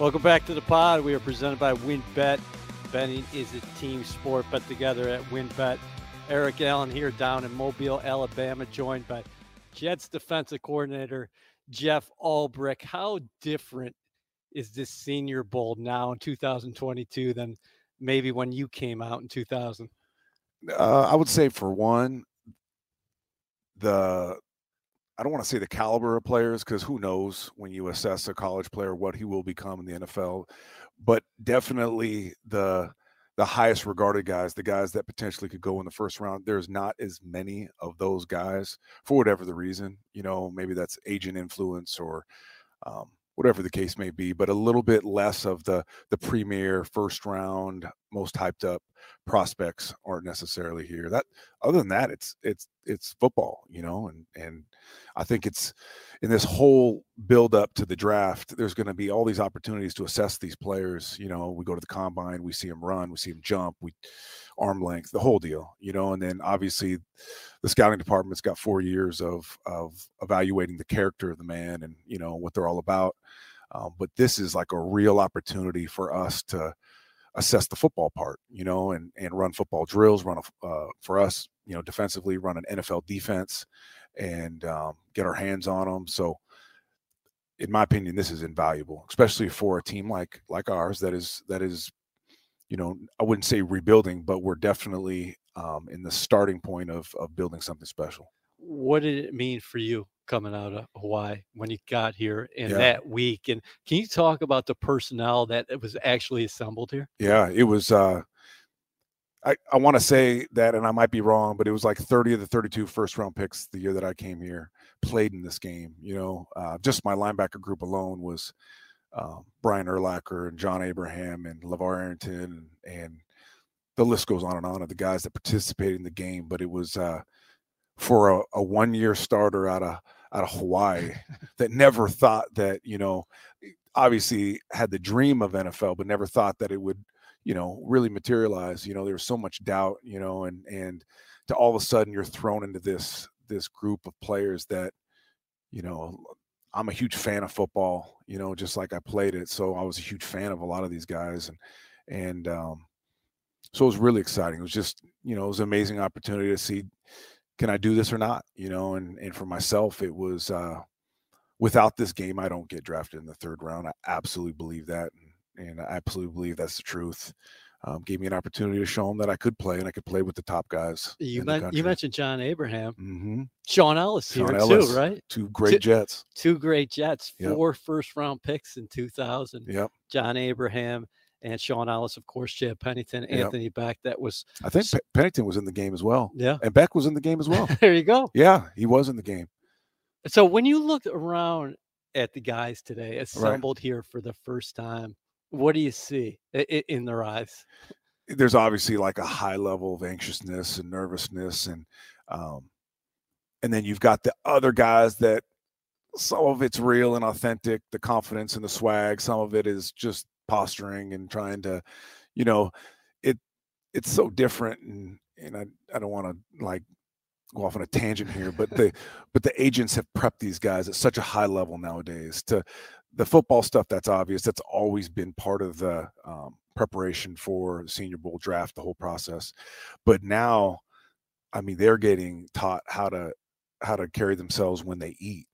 Welcome back to the pod. We are presented by WynnBET. Betting is a team sport. but together at WynnBET. Eric Allen here down in Mobile, Alabama, joined by Jets defensive coordinator Jeff Ulbrich. How different is this Senior Bowl now in 2022 than maybe when you came out in 2000? Uh, I would say for one, the I don't want to say the caliber of players because who knows when you assess a college player what he will become in the NFL, but definitely the the highest regarded guys, the guys that potentially could go in the first round. There's not as many of those guys for whatever the reason. You know, maybe that's agent influence or um, whatever the case may be, but a little bit less of the the premier first round, most hyped up prospects aren't necessarily here. That other than that, it's it's it's football, you know, and and I think it's in this whole build up to the draft, there's going to be all these opportunities to assess these players. You know, we go to the combine, we see them run, we see them jump, we arm length, the whole deal, you know, and then obviously the scouting department's got four years of of evaluating the character of the man and you know what they're all about. Um, but this is like a real opportunity for us to assess the football part, you know, and and run football drills, run a, uh, for us, you know, defensively, run an NFL defense, and um, get our hands on them. So, in my opinion, this is invaluable, especially for a team like like ours that is that is, you know, I wouldn't say rebuilding, but we're definitely um, in the starting point of of building something special. What did it mean for you coming out of Hawaii when you got here in yeah. that week? And can you talk about the personnel that was actually assembled here? Yeah, it was. uh I, I want to say that, and I might be wrong, but it was like 30 of the 32 first round picks the year that I came here played in this game. You know, uh, just my linebacker group alone was um, Brian Urlacher and John Abraham and LaVar Arrington and, and, the list goes on and on of the guys that participated in the game. But it was uh, for a, a one year starter out of out of Hawaii that never thought that you know, obviously had the dream of NFL, but never thought that it would you know really materialize you know there was so much doubt you know and and to all of a sudden you're thrown into this this group of players that you know i'm a huge fan of football you know just like i played it so i was a huge fan of a lot of these guys and and um so it was really exciting it was just you know it was an amazing opportunity to see can i do this or not you know and and for myself it was uh without this game i don't get drafted in the third round i absolutely believe that and and I absolutely believe that's the truth. Um, gave me an opportunity to show them that I could play and I could play with the top guys. You, men- you mentioned John Abraham, mm-hmm. Shaun Ellis Shaun here Ellis, too, right? Two great two, Jets. Two great Jets. Four yep. first round picks in 2000. Yep. John Abraham and Shaun Ellis, of course, Chad Pennington, Anthony yep. Becht. That was. I think Pennington was in the game as well. Yeah. And Becht was in the game as well. there you go. Yeah, he was in the game. So when you look around at the guys today assembled right. here for the first time what do you see in their eyes? There's obviously like a high level of anxiousness and nervousness, and um, and then you've got the other guys that some of it's real and authentic, the confidence and the swag. Some of it is just posturing and trying to, you know, it it's so different, and and I I don't want to like go off on a tangent here, but the but the agents have prepped these guys at such a high level nowadays to the football stuff that's obvious that's always been part of the um, preparation for the senior bowl draft the whole process. But now i mean they're getting taught how to how to carry themselves when they eat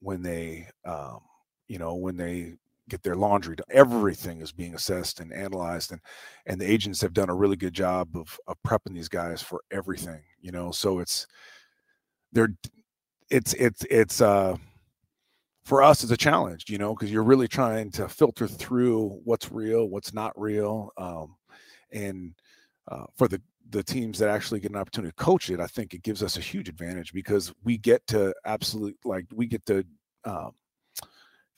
when they um, you know when they get their laundry done. Everything is being assessed and analyzed and and the agents have done a really good job of of prepping these guys for everything you know? So it's they're it's it's it's uh for us is a challenge you know because you're really trying to filter through what's real what's not real um, and uh, for the the teams that actually get an opportunity to coach it i think it gives us a huge advantage because we get to absolutely like we get to um,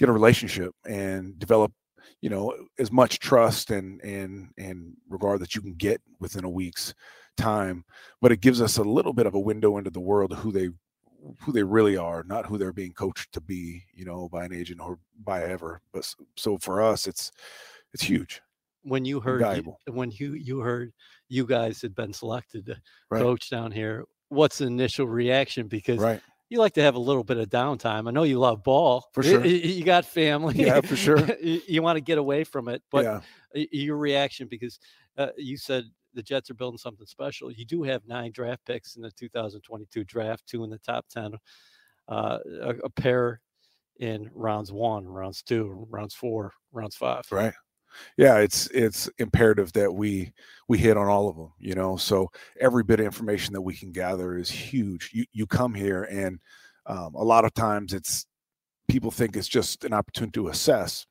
get a relationship and develop you know as much trust and and and regard that you can get within a week's time but it gives us a little bit of a window into the world of who they who they really are, not who they're being coached to be, you know, by an agent or by ever. But so for us, it's it's huge. When you heard when you you heard you guys had been selected to right. coach down here, what's the initial reaction? Because right. you like to have a little bit of downtime. I know you love ball for sure. You, you got family. Yeah, for sure. you, you want to get away from it, but yeah. your reaction because uh, you said the Jets are building something special. You do have nine draft picks in the 2022 draft, two in the top 10, uh, a, a, pair in rounds one, rounds two, rounds four, rounds five. Right. Yeah, it's it's imperative that we we hit on all of them, you know. So every bit of information that we can gather is huge. You you come here and um, a lot of times it's people think it's just an opportunity to assess,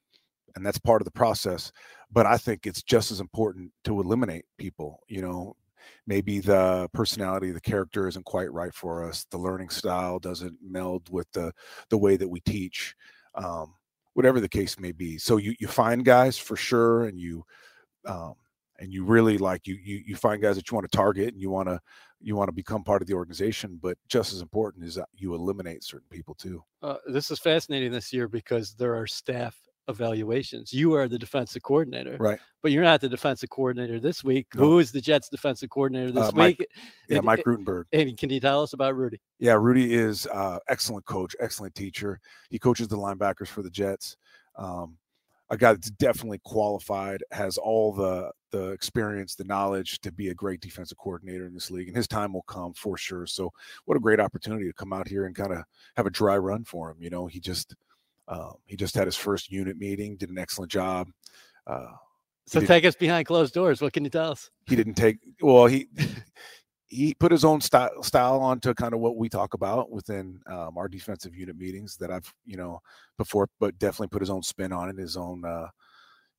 and that's part of the process but I think it's just as important to eliminate people. You know, maybe the personality, the character isn't quite right for us. The learning style doesn't meld with the the way that we teach. Um, whatever the case may be. So you you find guys for sure, and you um, and you really like you you you find guys that you want to target and you want to you want to become part of the organization but just as important is that you eliminate certain people too uh, this is fascinating this year because there are staff evaluations. You are the defensive coordinator, right? But you're not the defensive coordinator this week. No. Who is the Jets defensive coordinator this uh, Mike, week? Yeah, and, Mike Rutenberg. And can you tell us about Rudy? Yeah, Rudy is uh, excellent coach, excellent teacher. He coaches the linebackers for the Jets. Um, a guy that's definitely qualified, has all the the experience, the knowledge to be a great defensive coordinator in this league, and his time will come for sure. So, what a great opportunity to come out here and kind of have a dry run for him. You know, he just um, he just had his first unit meeting, did an excellent job. Uh, so take us behind closed doors. What can you tell us? He didn't take well. He he put his own style style onto kind of what we talk about within um, our defensive unit meetings that I've you know before, but definitely put his own spin on it, his own uh,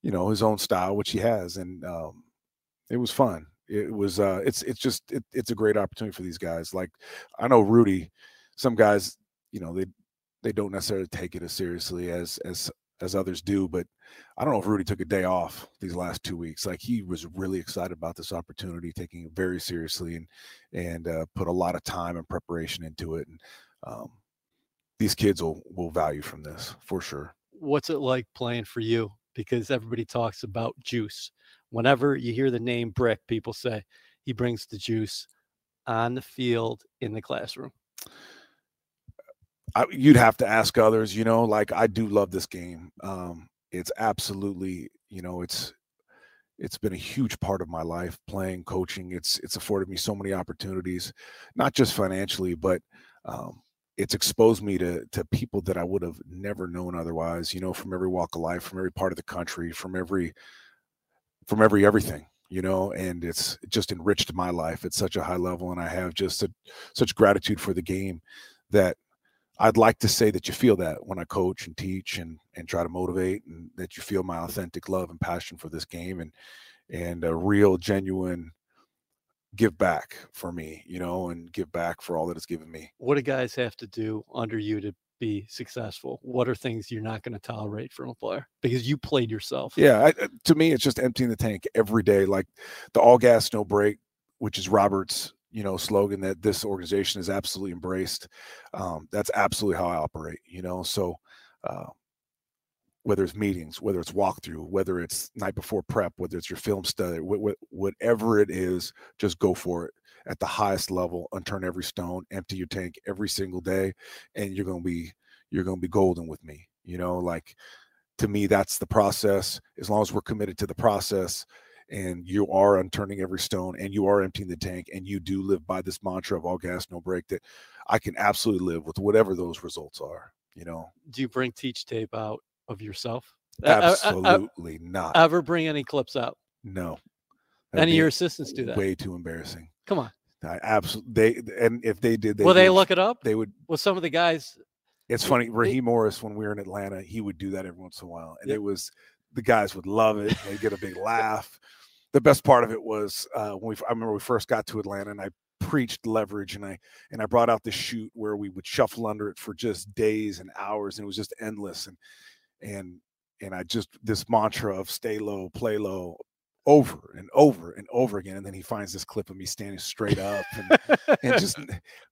you know his own style, which he has, and um, it was fun. It was uh, it's it's just it, it's a great opportunity for these guys. Like I know Rudy, some guys you know they they don't necessarily take it as seriously as as as others do. But I don't know if Rudy took a day off these last two weeks. Like he was really excited about this opportunity, taking it very seriously, and and uh, put a lot of time and preparation into it. And um, these kids will will value from this for sure. What's it like playing for you? Because everybody talks about juice. Whenever you hear the name Brick, people say he brings the juice on the field in the classroom. I, you'd have to ask others, you know, like I do love this game. Um, it's absolutely, you know, it's it's been a huge part of my life playing coaching it's it's afforded me so many opportunities not just financially but um, it's exposed me to to people that i would have never known otherwise you know from every walk of life from every part of the country from every from every everything you know and it's just enriched my life at such a high level and i have just a, such gratitude for the game that I'd like to say that you feel that when I coach and teach and and try to motivate, and that you feel my authentic love and passion for this game, and and a real genuine give back for me, you know, and give back for all that it's given me. What do guys have to do under you to be successful? What are things you're not going to tolerate from a player because you played yourself? Yeah, I, to me, it's just emptying the tank every day, like the all gas no brake, which is Robert's you know slogan that this organization has absolutely embraced um, that's absolutely how i operate you know? So uh, whether it's meetings whether it's walkthrough whether it's night before prep whether it's your film study wh- wh- whatever it is just go for it. At the highest level unturn every stone empty your tank every single day and you're to be you're going to be golden with me you know? Like to me that's the process. As long as we're committed to the process and you are unturning every stone and you are emptying the tank and you do live by this mantra of all gas no brake that i can absolutely live with whatever those results are you know? Do you bring teach tape out of yourself? Absolutely uh, uh, not. ever bring any clips out? No. That'd any of your assistants do that? way too embarrassing. Come on. I absolutely they and if they did they will they look it up? they would well some of the guys it's funny raheem morris when we were in atlanta he would do that every once in a while and yep. it was the guys would love it they'd get a big laugh the best part of it was uh, when we I remember we first got to Atlanta and I preached leverage and I and I brought out the chute where we would shuffle under it for just days and hours and it was just endless and and and I just this mantra of stay low, play low over and over and over again and then he finds this clip of me standing straight up and, and just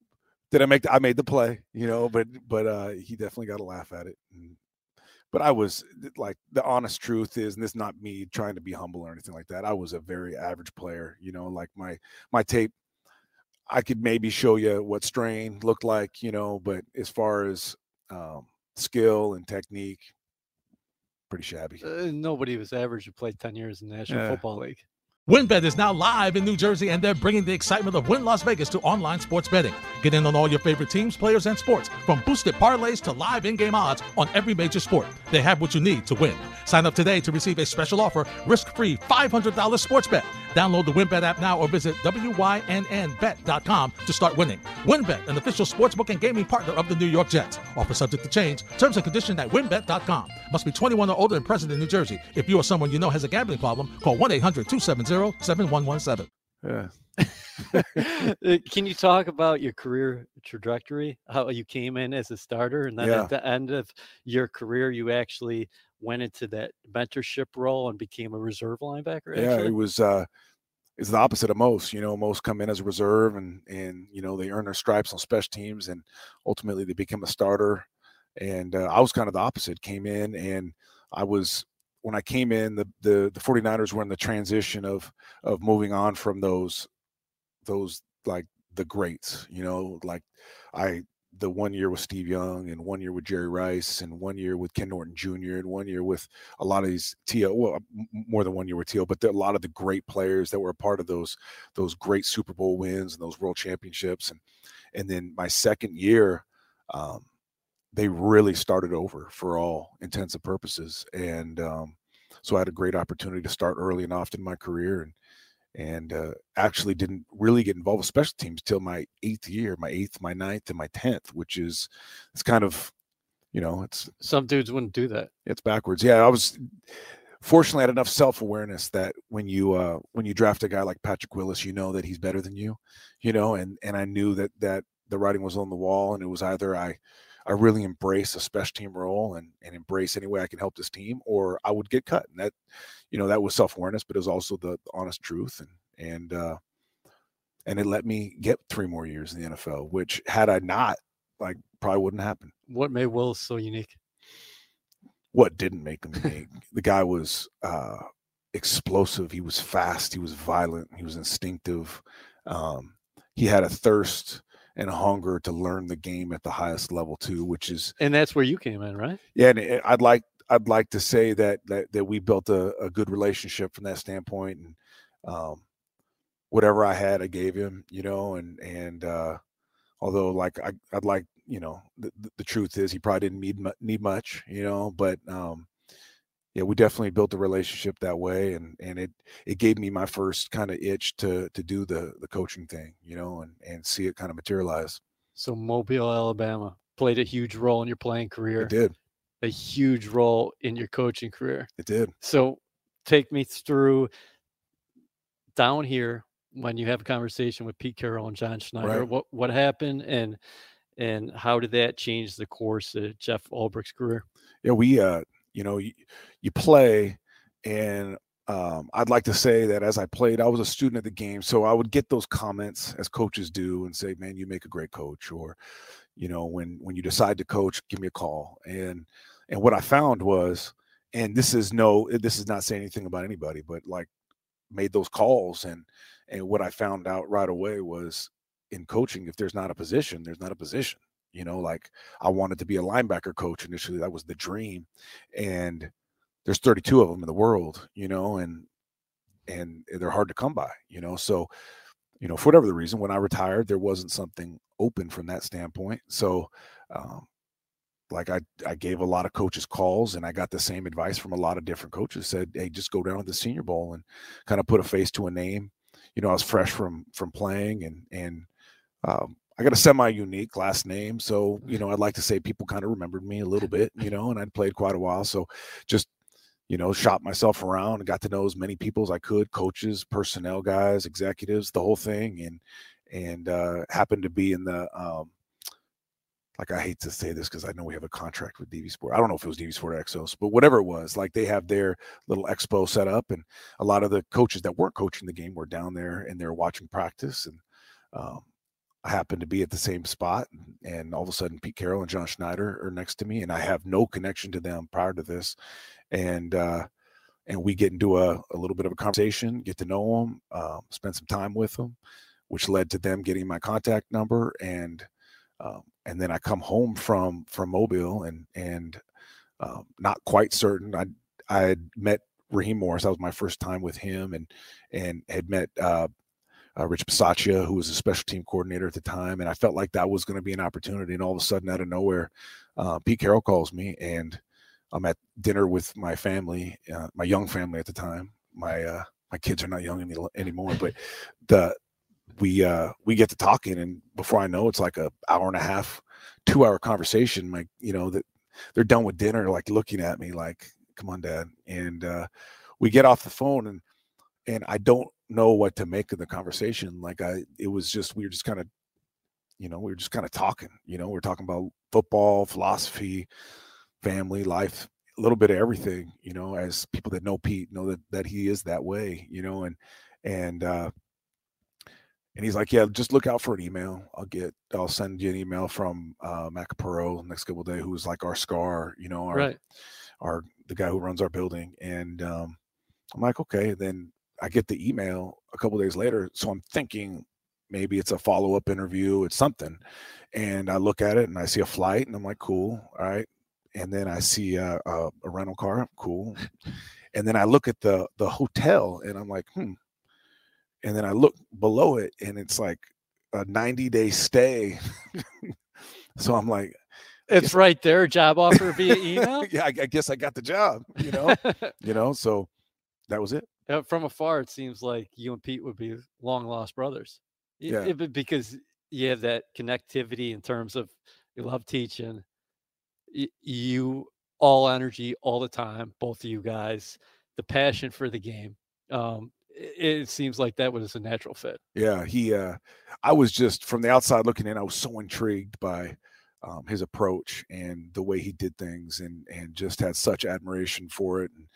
did I make the, I made the play, you know, but but uh he definitely got a laugh at it and but I was like the honest truth is, and this is not me trying to be humble or anything like that. I was a very average player, you know, like my my tape. I could maybe show you what strain looked like, you know, but as far as um, skill and technique, pretty shabby. Uh, nobody was average who played 10 years in the National yeah. Football League. WynnBET is now live in New Jersey, and they're bringing the excitement of Wynn Las Vegas to online sports betting. Get in on all your favorite teams, players, and sports, from boosted parlays to live in-game odds on every major sport. They have what you need to win. Sign up today to receive a special offer, risk-free $500 sports bet. Download the WynnBET app now or visit wynnbet.com to start winning. WynnBET, an official sportsbook and gaming partner of the New York Jets. Offer subject to change. Terms and conditions at wynnbet.com. Must be 21 or older and present in New Jersey. If you or someone you know has a gambling problem, call 1-800-270 7117. Yeah. Can you talk about your career trajectory? How you came in as a starter, and then yeah. at the end of your career, you actually went into that mentorship role and became a reserve linebacker. Actually? Yeah, it was. uh it's the opposite of most. You know, most come in as a reserve, and and you know they earn their stripes on special teams, and ultimately they become a starter. And uh, I was kind of the opposite. Came in and I was when I came in, the, the the 49ers were in the transition of of moving on from those those like the greats, you know, like I the one year with Steve Young and one year with Jerry Rice and one year with Ken Norton Jr. and one year with a lot of these T.O. Well, more than one year with T.O. But a lot of the great players that were a part of those those great Super Bowl wins and those World Championships and and then my second year, um, they really started over for all intents and purposes. And um, so I had a great opportunity to start early and often in my career and and uh, actually didn't really get involved with special teams till my eighth year, my eighth, my ninth, and my tenth, which is it's kind of you know it's some dudes wouldn't do that. It's backwards. Yeah, I was fortunately I had enough self awareness that when you uh, when you draft a guy like Patrick Willis, you know that he's better than you, you know, and and I knew that that the writing was on the wall, and it was either I I really embrace a special team role and, and embrace any way I can help this team, or I would get cut. And that, you know, that was self awareness, but it was also the honest truth. And, and, uh, and it let me get three more years in the NFL, which had I not, like, probably wouldn't happen. What made Will so unique? What didn't make him unique? the guy was uh, explosive. He was fast. He was violent. He was instinctive. Um, he had a thirst and hunger to learn the game at the highest level too, which is and that's where you came in, right? Yeah, and I'd like I'd like to say that that, that we built a, a good relationship from that standpoint, and um, whatever I had, I gave him, you know, and and uh, although like I, I'd like you know the, the truth is he probably didn't need need much, you know, but um, yeah, we definitely built a relationship that way, and and it it gave me my first kind of itch to to do the the coaching thing, you know, and and see it kind of materialize. So Mobile, Alabama, played a huge role in your playing career. It did a huge role in your coaching career. It did. So take me through down here when you have a conversation with Pete Carroll and John Schneider. Right. What what happened and and how did that change the course of Jeff Ulbrich's career? Yeah, we uh you know you, you play and um, I'd like to say that as I played, I was a student of the game, so I would get those comments as coaches do, and say, "Man, you make a great coach," or, you know, when when you decide to coach, give me a call. And and what I found was, and this is no, this is not saying anything about anybody, but like made those calls, and and what I found out right away was, in coaching, if there's not a position, there's not a position. You know, like I wanted to be a linebacker coach initially. That was the dream. And there's 32 of them in the world, you know, and and they're hard to come by, you know. So, you know, for whatever the reason, when I retired, there wasn't something open from that standpoint. So, um, like I, I gave a lot of coaches calls and I got the same advice from a lot of different coaches said, Hey, just go down to the senior bowl and kind of put a face to a name. You know, I was fresh from, from playing and, and, um, I got a semi unique last name. So, you know, I'd like to say people kind of remembered me a little bit, you know, and I'd played quite a while. So just, you know, shot myself around and got to know as many people as I could, coaches, personnel guys, executives, the whole thing. And, and, uh, happened to be in the, um, like I hate to say this because I know we have a contract with DV Sport. I don't know if it was DV Sport Exos, but whatever it was, like they have their little expo set up, and a lot of the coaches that weren't coaching the game were down there and they're watching practice. And um, Happen to be at the same spot, and all of a sudden, Pete Carroll and John Schneider are next to me, and I have no connection to them prior to this, and uh, and we get into a, a little bit of a conversation, get to know them, um, spend some time with them. which led to them getting my contact number and um, and then I come home from from Mobile and and um, not quite certain. I I had met Raheem Morris. That was my first time with him, and and had met uh, uh, Rich Bisaccia, who was a special team coordinator at the time, and I felt like that was going to be an opportunity. And all of a sudden, out of nowhere, uh, Pete Carroll calls me, and I'm at dinner with my family, uh, my young family at the time. My uh, my kids are not young any, anymore, but the we uh we get to talking and before i know it's like a hour and a half two hour conversation like you know that they're done with dinner like looking at me like come on dad and uh we get off the phone and and i don't know what to make of the conversation like i it was just we were just kind of you know we were just kind of talking you know we are talking about football philosophy family life a little bit of everything you know as people that know pete know that that he is that way you know and and uh and he's like, "Yeah, just look out for an email. I'll get, I'll send you an email from uh, Mac Pearl next couple day, who's like our scar, you know, our, right. our the guy who runs our building." And um, I'm like, "Okay." Then I get the email a couple days later, so I'm thinking maybe it's a follow up interview, it's something. And I look at it and I see a flight, and I'm like, "Cool, all right." And then I see a, a, a rental car, cool. And then I look at the the hotel, and I'm like, "Hmm." and then I look below it and it's like a 90 day stay. so I'm like, it's right there, job offer via email. yeah, I, I, guess I got the job, you know, you know, so that was it. Uh, from afar, it seems like you and Pete would be long lost brothers. Yeah. It, it, because you have that connectivity in terms of you love teaching, you all energy all the time, both of you guys, the passion for the game. Um, it seems like that was a natural fit. Yeah, he. uh I was just from the outside looking in. I was so intrigued by um, his approach and the way he did things, and and just had such admiration for it. And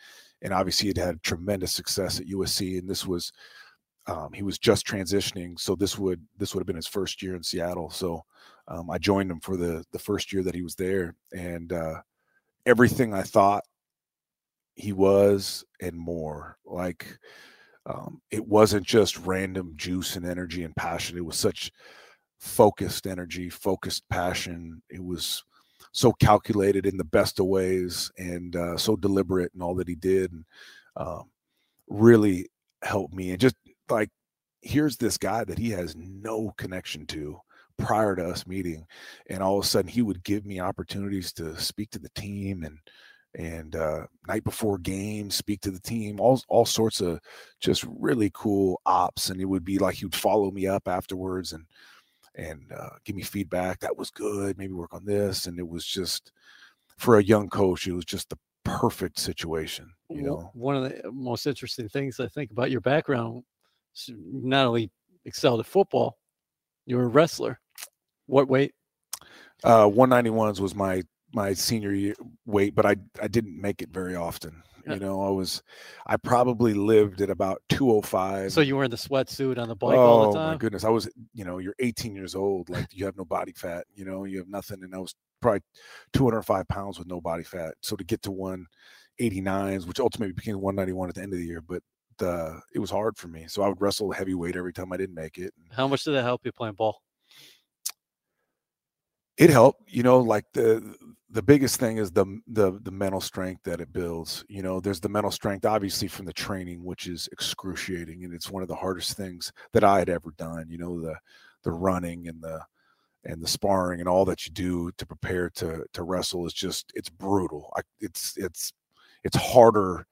and obviously, he'd had tremendous success at USC, and this was um, he was just transitioning, so this would this would have been his first year in Seattle. So um, I joined him for the the first year that he was there, and uh, everything I thought he was and more like um, it wasn't just random juice and energy and passion. It was such focused energy, focused passion. It was so calculated in the best of ways and uh, so deliberate in all that he did, and um, really helped me. And just like, here's this guy that he has no connection to prior to us meeting, and all of a sudden he would give me opportunities to speak to the team and and uh, night before games, speak to the team, all all sorts of just really cool ops. And it would be like he would follow me up afterwards and and uh, give me feedback. That was good. Maybe work on this. And it was just for a young coach, it was just the perfect situation. You know, one of the most interesting things I think about your background, not only excelled at football, you were a wrestler. What weight? Uh, 191s was my my senior year weight, but I I didn't make it very often. Uh you know, I was I probably lived at about 205. So oh you were in the sweatsuit on the bike oh, all the time? Oh my goodness. I was, you know, you're 18 years old, like you have no body fat, you know, you have nothing. And I was probably 205 pounds with no body fat. So to get to 189s, which ultimately became 191 at the end of the year, but the it was hard for me. So I would wrestle heavyweight every time I didn't make it. How much did that help you playing ball? It helped, you know, like the the biggest thing is the the the mental strength that it builds. You know, there's the mental strength obviously from the training, which is excruciating, and it's one of the hardest things that I had ever done. You know, the the running and the and the sparring and all that you do to prepare to to wrestle is just it's brutal. I, it's it's it's harder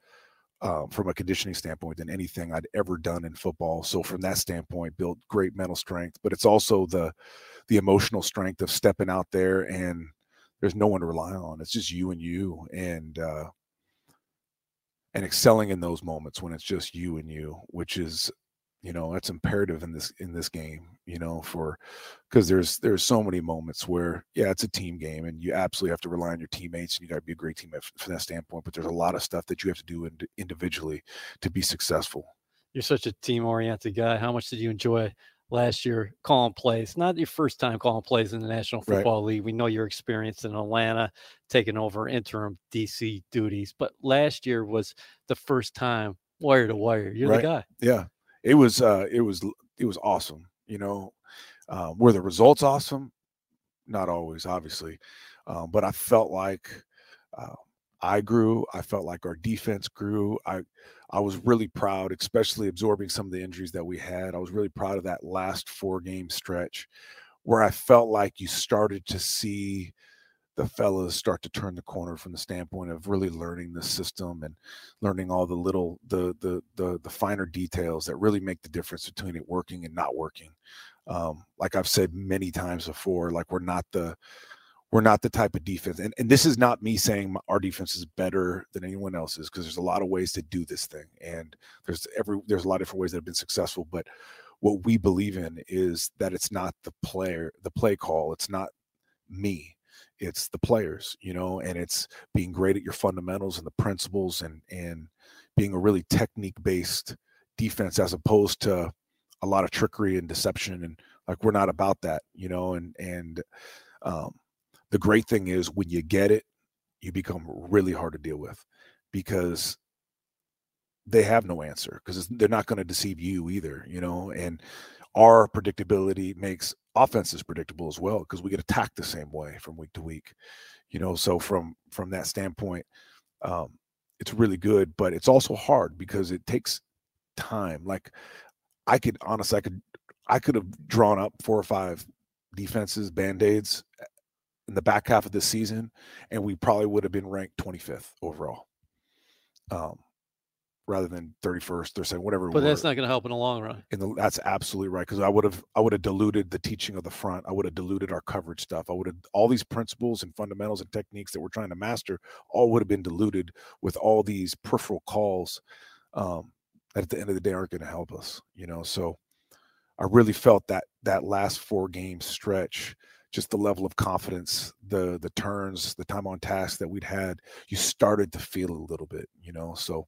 um, from a conditioning standpoint than anything I'd ever done in football. So from that standpoint, built great mental strength, but it's also the the emotional strength of stepping out there and there's no one to rely on. It's just you and you, and uh, and excelling in those moments when it's just you and you, which is you know that's imperative in this in this game you know for because there's there's so many moments where yeah it's a team game and you absolutely have to rely on your teammates and you got to be a great teammate from that standpoint but there's a lot of stuff that you have to do ind- individually to be successful you're such a team oriented guy how much did you enjoy last year calling plays. Not your first time calling plays in the National Football right. League. We know your experience in Atlanta, taking over interim DC duties, but last year was the first time wire to wire. You're right. the guy. Yeah, it was. uh It was. It was awesome. You know, um, were the results awesome? Not always, obviously, um, but I felt like uh, I grew. I felt like our defense grew. I I was really proud, especially absorbing some of the injuries that we had. I was really proud of that last four game stretch where I felt like you started to see the fellas start to turn the corner from the standpoint of really learning the system and learning all the little the the the, the finer details that really make the difference between it working and not working um, like i've said many times before like we're not the we're not the type of defense and, and this is not me saying our defense is better than anyone else's because there's a lot of ways to do this thing and there's every there's a lot of different ways that have been successful but what we believe in is that it's not the player the play call it's not me it's the players, you know, and it's being great at your fundamentals and the principles and and being a really technique based defense as opposed to a lot of trickery and deception and like we're not about that, you know, and and um the great thing is when you get it, you become really hard to deal with because they have no answer because they're not going to deceive you either, you know, and our predictability makes offenses predictable as well because we get attacked the same way from week to week you know so from from that standpoint um it's really good but it's also hard because it takes time like i could honestly i could i could have drawn up four or five defenses band-aids eh, in the back half of the season and we probably would have been ranked 25th overall um rather than 31st or saying whatever. But that's not going to help in the long run. And that's absolutely right because I would have I would have diluted the teaching of the front. I would have diluted our coverage stuff. I would have all these principles and fundamentals and techniques that we're trying to master all would have been diluted with all these peripheral calls um, that at the end of the day aren't going to help us. You know, so I really felt that that last four game stretch just the level of confidence, the the turns, the time on task that we'd had, you started to feel a little bit, you know. So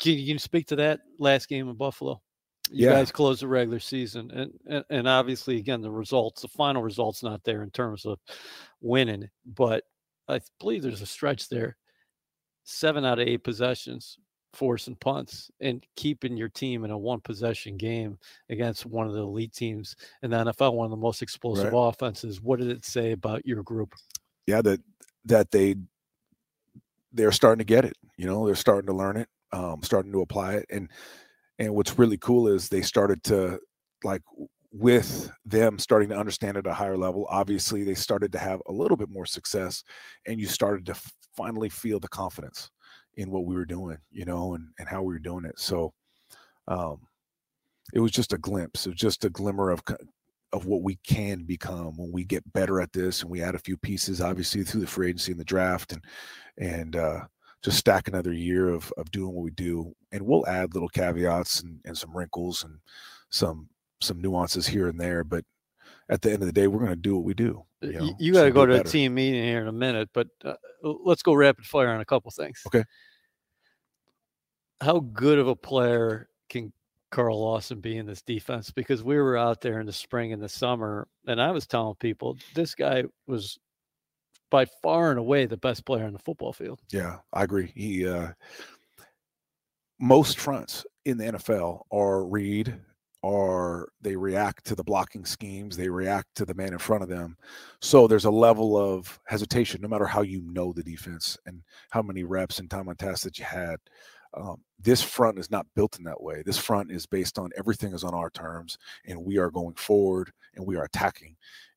Can you speak to that last game in Buffalo? You yeah. guys closed the regular season, and, and and obviously, again, the results, the final results, not there in terms of winning, but I believe there's a stretch there, seven out of eight possessions, forcing punts, and keeping your team in a one possession game against one of the elite teams in the NFL, one of the most explosive right. offenses. What did it say about your group? Yeah, that that they they're starting to get it. You know, they're starting to learn it um, starting to apply it. And and what's really cool is they started to like with them starting to understand at a higher level. Obviously, they started to have a little bit more success, and you started to finally feel the confidence in what we were doing, you know, and and how we were doing it. So, um, it was just a glimpse. It was just a glimmer of of what we can become when we get better at this and we add a few pieces obviously through the free agency and the draft and and uh just stack another year of of doing what we do, and we'll add little caveats and, and some wrinkles and some some nuances here and there. But at the end of the day, we're going to do what we do. You, know, you got to go to better. a team meeting here in a minute, but uh, let's go rapid fire on a couple things. Okay. How good of a player can Carl Lawson be in this defense? Because we were out there in the spring and the summer, and I was telling people this guy was by far and away the best player on the football field. Yeah, I agree. He uh most fronts in the NFL are read or they react to the blocking schemes, they react to the man in front of them. So there's a level of hesitation, no matter how you know the defense and how many reps and time on task that you had. Um, this front is not built in that way. This front is based on everything is on our terms, and we are going forward and we are attacking.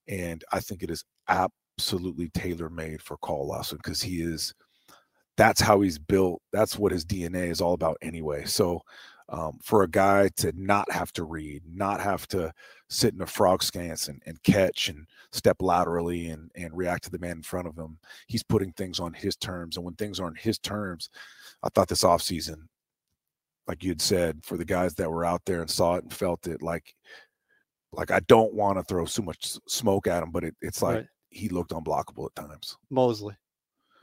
And I think it is ab- absolutely tailor made for Carl Lawson because he is that's how he's built. That's what his DNA is all about anyway. So um, for a guy to not have to read, not have to sit in a frog stance and, and catch and step laterally and, and react to the man in front of him, he's putting things on his terms. And when things are on his terms, I thought this offseason, like you had said, for the guys that were out there and saw it and felt it, like Like I don't want to throw so much smoke at him, but it, it's like Right. He looked unblockable at times. Mosley.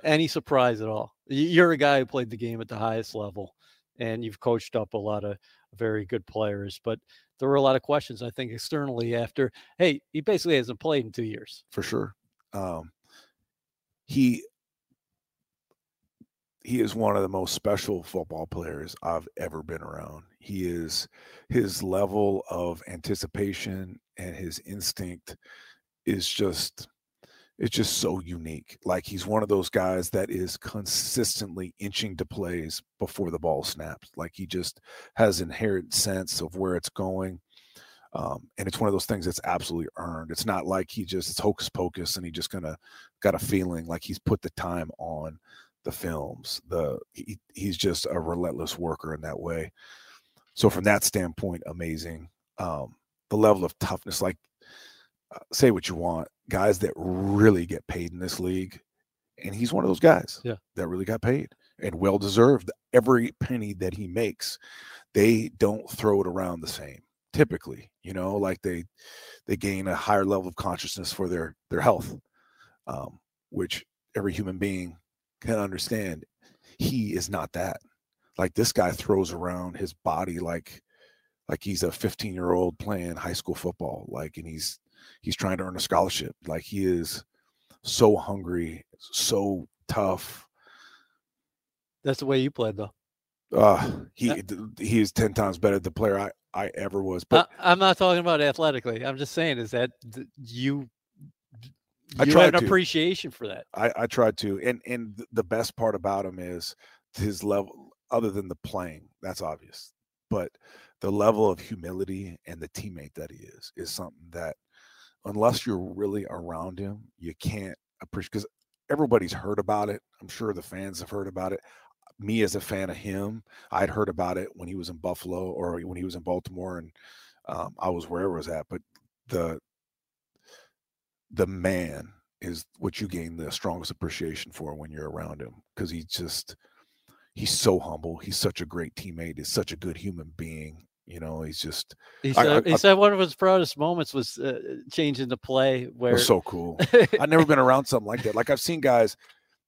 Any surprise at all? You're a guy who played the game at the highest level, and you've coached up a lot of very good players. But there were a lot of questions, I think, externally after. Hey, he basically hasn't played in two years. for sure. Um, he he is one of the most special football players I've ever been around. He is his level of anticipation and his instinct is just it's just so unique. Like he's one of those guys that is consistently inching to plays before the ball snaps. Like he just has inherent sense of where it's going. Um, and it's one of those things that's absolutely earned. It's not like he just it's hocus pocus and he just gonna got a feeling like he's put the time on the films. The he, he's just a relentless worker in that way. So from that standpoint, amazing. Um, the level of toughness, like uh, say what you want, guys that really get paid in this league, and he's one of those guys Yeah. that really got paid and well deserved. Every penny that he makes, they don't throw it around the same. Typically, you know, like they they gain a higher level of consciousness for their their health, um, which every human being can understand. He is not that. Like this guy throws around his body like like he's a 15 year old playing high school football. Like, and he's he's trying to earn a scholarship. Like he is so hungry, so tough. That's the way you played, though. Uh, he Yeah. he is 10 times better the player I I ever was. But I, I'm not talking about athletically. I'm just saying is that th- you I you tried had an to. appreciation for that. I, I tried to, and and the best part about him is his level, other than the playing, that's obvious, but the level of humility and the teammate that he is is something that, unless you're really around him, you can't appreciate. Because everybody's heard about it. I'm sure the fans have heard about it. Me as a fan of him, I'd heard about it when he was in Buffalo or when he was in Baltimore, and um, I was wherever it was at. But the the man is what you gain the strongest appreciation for when you're around him because he just he's so humble he's such a great teammate he's such a good human being you know he's just He said, I- he said one of his proudest moments was uh, changing the play it where was so cool. I've never been around something like that. Like i've seen guys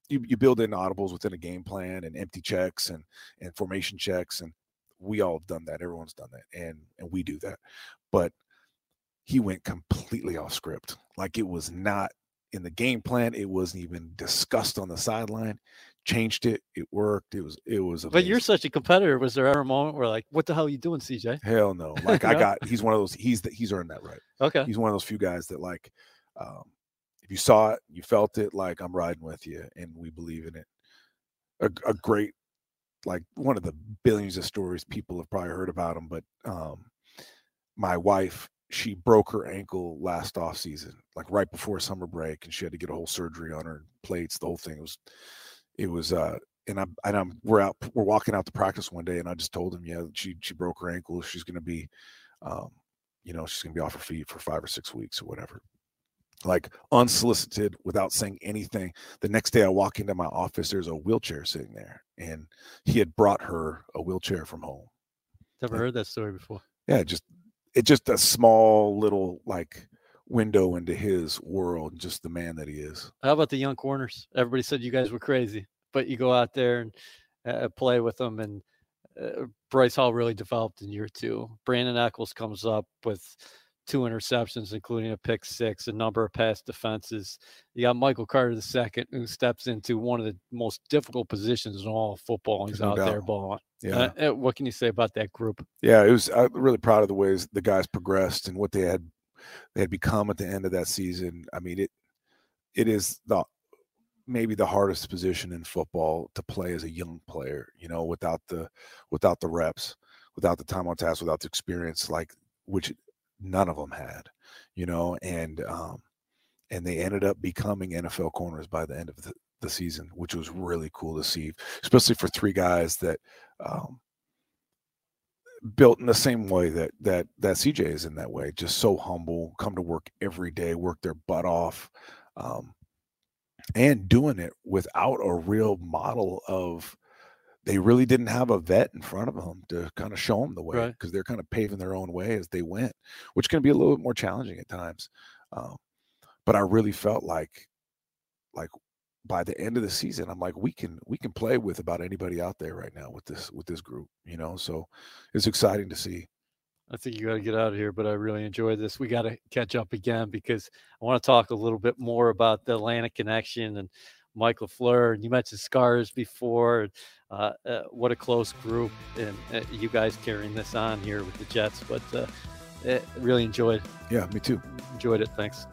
you, you build in audibles within a game plan and empty checks and and formation checks and we all have done that. Everyone's done that and and we do that. But he went completely off script. Like it was not in the game plan. It wasn't even discussed on the sideline changed it it worked it was it was but you're such a competitor. Was there ever a moment where like, what the hell are you doing, CJ? hell no like i got he's one of those he's the, he's earned that right Okay. he's one of those few guys that like um if you saw it you felt it like i'm riding with you and we believe in it a, a great like one of the billions of stories people have probably heard about him but um my wife she broke her ankle last off season like right before summer break and she had to get a whole surgery on her plates the whole thing it was it was uh and I'm and I'm we're out we're walking out to practice one day and I just told him yeah she she broke her ankle she's gonna be um you know she's gonna be off her feet for five or six weeks or whatever. Like unsolicited without saying anything. The next day I walk into my office there's a wheelchair sitting there and he had brought her a wheelchair from home. Never like- heard that story before. yeah just it just a small little like window into his world just the man that he is How about the young corners? Everybody said you guys were crazy, but you go out there and uh, play with them. And uh, Bryce Hall really developed in year two. Brandin Echols comes up with two interceptions, including a pick six, a number of pass defenses. You got Michael Carter the second, who steps into one of the most difficult positions in all of football. He's no out there balling. yeah Uh, uh, what can you say about that group? yeah it was i'm really proud of the ways the guys progressed and what they had they had become at the end of that season i mean it it is the maybe the hardest position in football to play as a young player you know without the without the reps without the time on task without the experience like which none of them had you know and um and they ended up becoming nfl corners by the end of the, the season which was really cool to see especially for three guys that um built in the same way that that that CJ is in that way, just so humble, come to work every day, work their butt off, um, and doing it without a real model of they really didn't have a vet in front of them to kind of show them the way Right. because they're kind of paving their own way as they went, which can be a little bit more challenging at times. Um, but I really felt like, like by the end of the season, I'm like, we can we can play with about anybody out there right now with this with this group, you know. So it's exciting to see. I think you got to get out of here, but I really enjoyed this. We got to catch up again because I want to talk a little bit more about the Atlanta connection and Mike LaFleur. And you mentioned Scars before. Uh, uh, what a close group, and uh, you guys carrying this on here with the Jets. But uh, eh, really enjoyed Yeah, me too. enjoyed it. Thanks.